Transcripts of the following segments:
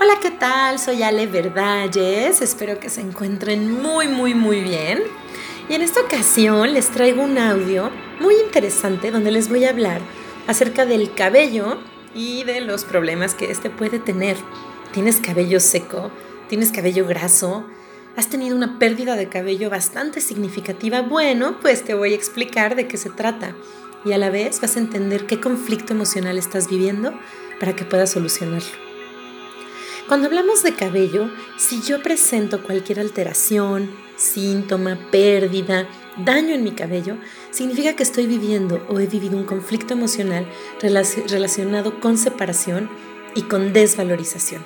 Hola, ¿qué tal? Soy Ale Verdalles. Espero que se encuentren muy, muy, muy bien. Y en esta ocasión les traigo un audio muy interesante donde les voy a hablar acerca del cabello y de los problemas que este puede tener. ¿Tienes cabello seco? ¿Tienes cabello graso? ¿Has tenido una pérdida de cabello bastante significativa? Bueno, pues te voy a explicar de qué se trata y a la vez vas a entender qué conflicto emocional estás viviendo para que puedas solucionarlo. Cuando hablamos de cabello, si yo presento cualquier alteración, síntoma, pérdida, daño en mi cabello, significa que estoy viviendo o he vivido un conflicto emocional relacionado con separación y con desvalorización.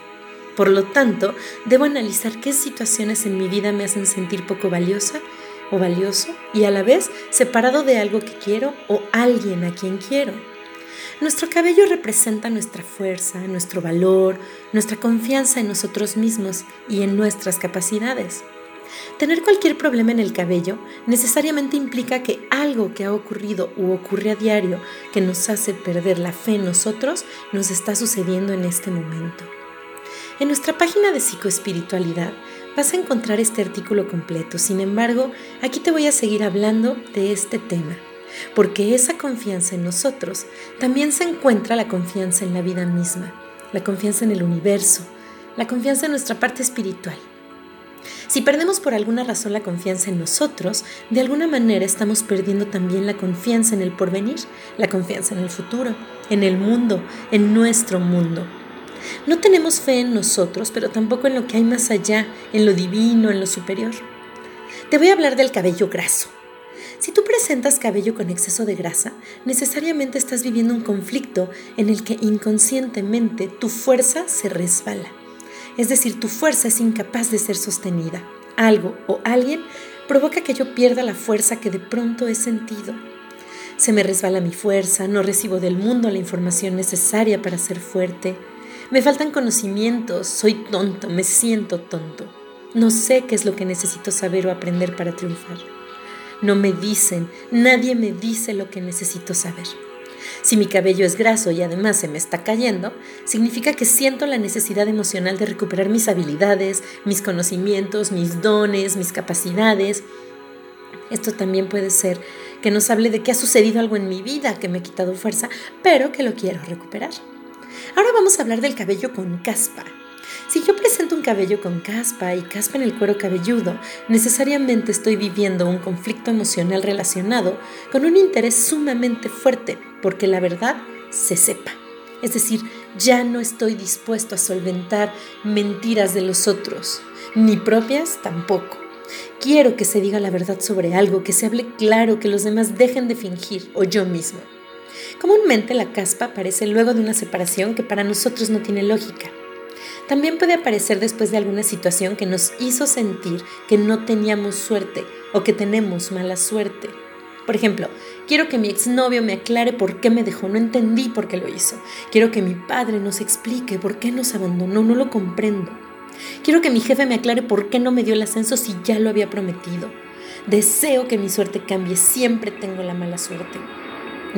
Por lo tanto, debo analizar qué situaciones en mi vida me hacen sentir poco valiosa o valioso y a la vez separado de algo que quiero o alguien a quien quiero. Nuestro cabello representa nuestra fuerza, nuestro valor, nuestra confianza en nosotros mismos y en nuestras capacidades. Tener cualquier problema en el cabello necesariamente implica que algo que ha ocurrido u ocurre a diario que nos hace perder la fe en nosotros nos está sucediendo en este momento. En nuestra página de psicoespiritualidad vas a encontrar este artículo completo, sin embargo, aquí te voy a seguir hablando de este tema porque esa confianza en nosotros también se encuentra la confianza en la vida misma, la confianza en el universo, la confianza en nuestra parte espiritual. Si perdemos por alguna razón la confianza en nosotros, de alguna manera estamos perdiendo también la confianza en el porvenir, la confianza en el futuro, en el mundo, en nuestro mundo. No tenemos fe en nosotros, pero tampoco en lo que hay más allá, en lo divino, en lo superior. Te voy a hablar del cabello graso. Si tú presentas cabello con exceso de grasa, necesariamente estás viviendo un conflicto en el que inconscientemente tu fuerza se resbala. Es decir, tu fuerza es incapaz de ser sostenida. Algo o alguien provoca que yo pierda la fuerza que de pronto he sentido. Se me resbala mi fuerza, no recibo del mundo la información necesaria para ser fuerte. Me faltan conocimientos, soy tonto, me siento tonto. No sé qué es lo que necesito saber o aprender para triunfar. No me dicen, nadie me dice lo que necesito saber. Si mi cabello es graso y además se me está cayendo, significa que siento la necesidad emocional de recuperar mis habilidades, mis conocimientos, mis dones, mis capacidades. Esto también puede ser que nos hable de que ha sucedido algo en mi vida que me ha quitado fuerza, pero que lo quiero recuperar. Ahora vamos a hablar del cabello con caspa. Si yo presento un cabello con caspa y caspa en el cuero cabelludo, necesariamente estoy viviendo un conflicto emocional relacionado con un interés sumamente fuerte porque la verdad se sepa. Es decir, ya no estoy dispuesto a solventar mentiras de los otros, ni propias tampoco. Quiero que se diga la verdad sobre algo, que se hable claro, que los demás dejen de fingir, o yo mismo. Comúnmente la caspa aparece luego de una separación que para nosotros no tiene lógica. También puede aparecer después de alguna situación que nos hizo sentir que no teníamos suerte o que tenemos mala suerte. Por ejemplo, quiero que mi exnovio me aclare por qué me dejó, no entendí por qué lo hizo. Quiero que mi padre nos explique por qué nos abandonó, no lo comprendo. Quiero que mi jefe me aclare por qué no me dio el ascenso si ya lo había prometido. Deseo que mi suerte cambie, siempre tengo la mala suerte.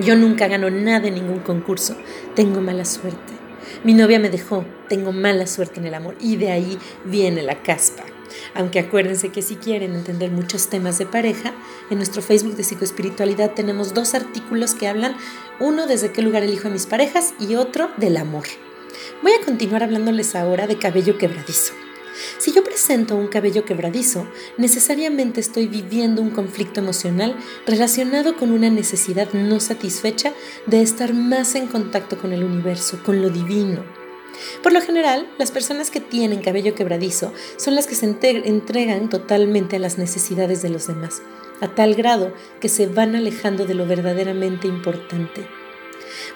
Yo nunca gano nada en ningún concurso, tengo mala suerte. Mi novia me dejó, tengo mala suerte en el amor y de ahí viene la caspa. Aunque acuérdense que si quieren entender muchos temas de pareja, en nuestro Facebook de psicoespiritualidad tenemos dos artículos que hablan, uno desde qué lugar elijo a mis parejas y otro del amor. Voy a continuar hablándoles ahora de cabello quebradizo. Si yo presento un cabello quebradizo, necesariamente estoy viviendo un conflicto emocional relacionado con una necesidad no satisfecha de estar más en contacto con el universo, con lo divino. Por lo general, las personas que tienen cabello quebradizo son las que se entregan totalmente a las necesidades de los demás, a tal grado que se van alejando de lo verdaderamente importante.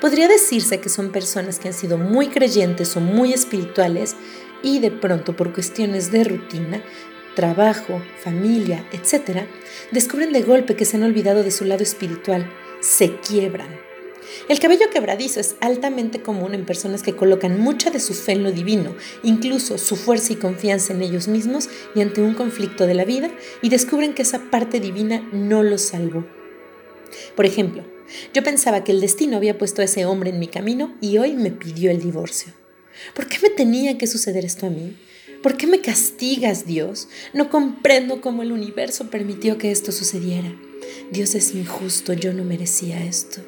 Podría decirse que son personas que han sido muy creyentes o muy espirituales y de pronto por cuestiones de rutina, trabajo, familia, etc., descubren de golpe que se han olvidado de su lado espiritual, se quiebran. El cabello quebradizo es altamente común en personas que colocan mucha de su fe en lo divino, incluso su fuerza y confianza en ellos mismos y ante un conflicto de la vida, y descubren que esa parte divina no los salvó. Por ejemplo, yo pensaba que el destino había puesto a ese hombre en mi camino y hoy me pidió el divorcio. ¿Por qué me tenía que suceder esto a mí? ¿Por qué me castigas, Dios? No comprendo cómo el universo permitió que esto sucediera. Dios es injusto, yo no merecía esto.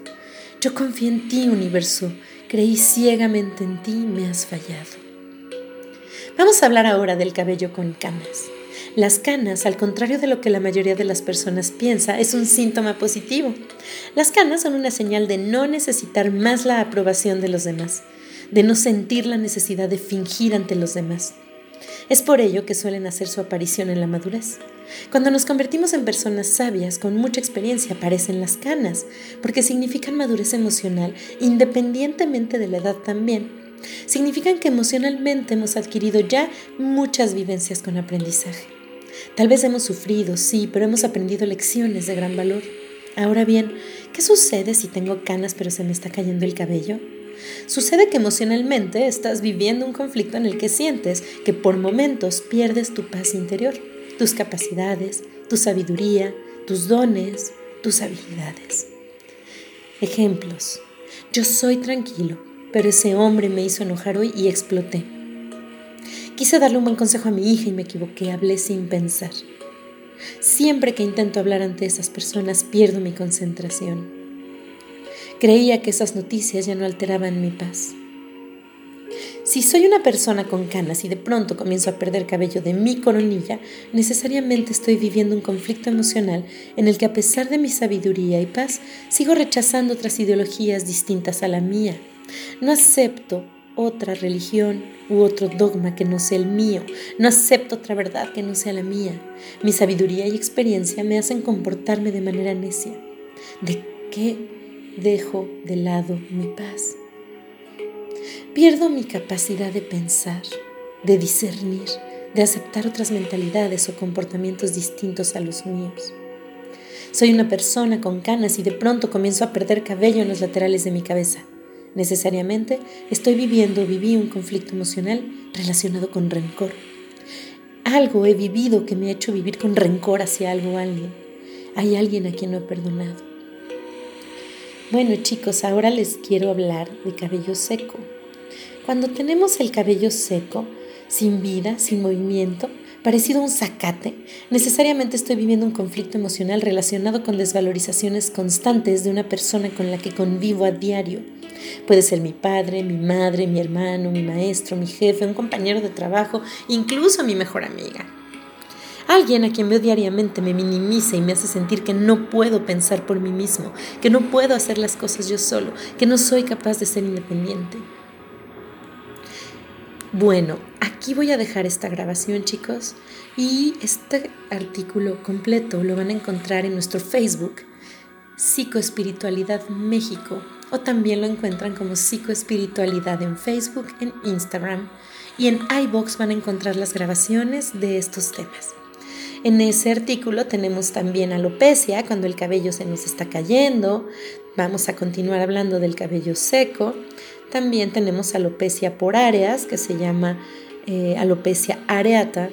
Yo confié en ti, universo, creí ciegamente en ti y me has fallado. Vamos a hablar ahora del cabello con canas. Las canas, al contrario de lo que la mayoría de las personas piensa, es un síntoma positivo. Las canas son una señal de no necesitar más la aprobación de los demás, de no sentir la necesidad de fingir ante los demás. Es por ello que suelen hacer su aparición en la madurez. Cuando nos convertimos en personas sabias con mucha experiencia aparecen las canas, porque significan madurez emocional independientemente de la edad también. Significan que emocionalmente hemos adquirido ya muchas vivencias con aprendizaje. Tal vez hemos sufrido, sí, pero hemos aprendido lecciones de gran valor. Ahora bien, ¿qué sucede si tengo canas pero se me está cayendo el cabello? Sucede que emocionalmente estás viviendo un conflicto en el que sientes que por momentos pierdes tu paz interior, tus capacidades, tu sabiduría, tus dones, tus habilidades. Ejemplos. Yo soy tranquilo, pero ese hombre me hizo enojar hoy y exploté. Quise darle un buen consejo a mi hija y me equivoqué, hablé sin pensar. Siempre que intento hablar ante esas personas pierdo mi concentración. Creía que esas noticias ya no alteraban mi paz. Si soy una persona con canas y de pronto comienzo a perder cabello de mi coronilla, necesariamente estoy viviendo un conflicto emocional en el que a pesar de mi sabiduría y paz, sigo rechazando otras ideologías distintas a la mía. No acepto otra religión u otro dogma que no sea el mío. No acepto otra verdad que no sea la mía. Mi sabiduría y experiencia me hacen comportarme de manera necia. ¿De qué dejo de lado mi paz. Pierdo mi capacidad de pensar, de discernir, de aceptar otras mentalidades o comportamientos distintos a los míos. Soy una persona con canas y de pronto comienzo a perder cabello en los laterales de mi cabeza. Necesariamente estoy viviendo o viví un conflicto emocional relacionado con rencor. Algo he vivido que me ha hecho vivir con rencor hacia algo o alguien. Hay alguien a quien no he perdonado. Bueno chicos, ahora les quiero hablar de cabello seco. Cuando tenemos el cabello seco, sin vida, sin movimiento, parecido a un zacate, necesariamente estoy viviendo un conflicto emocional relacionado con desvalorizaciones constantes de una persona con la que convivo a diario. Puede ser mi padre, mi madre, mi hermano, mi maestro, mi jefe, un compañero de trabajo, incluso mi mejor amiga. Alguien a quien veo diariamente me minimiza y me hace sentir que no puedo pensar por mí mismo, que no puedo hacer las cosas yo solo, que no soy capaz de ser independiente. Bueno, aquí voy a dejar esta grabación chicos y este artículo completo lo van a encontrar en nuestro Facebook, Psicoespiritualidad México, o también lo encuentran como Psicoespiritualidad en Facebook, en Instagram y en iBox van a encontrar las grabaciones de estos temas. En ese artículo tenemos también alopecia, cuando el cabello se nos está cayendo. Vamos a continuar hablando del cabello seco. También tenemos alopecia por áreas, que se llama eh, alopecia areata.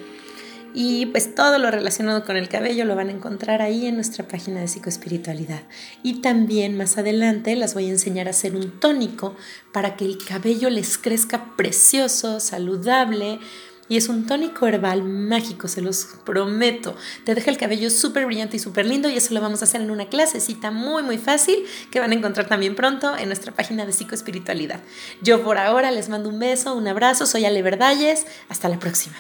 Y pues todo lo relacionado con el cabello lo van a encontrar ahí en nuestra página de psicoespiritualidad. Y también más adelante las voy a enseñar a hacer un tónico para que el cabello les crezca precioso, saludable, y es un tónico herbal mágico, se los prometo. Te deja el cabello súper brillante y súper lindo y eso lo vamos a hacer en una clasecita muy muy fácil que van a encontrar también pronto en nuestra página de psicoespiritualidad. Yo por ahora les mando un beso, un abrazo, soy Ale Verdalles, hasta la próxima.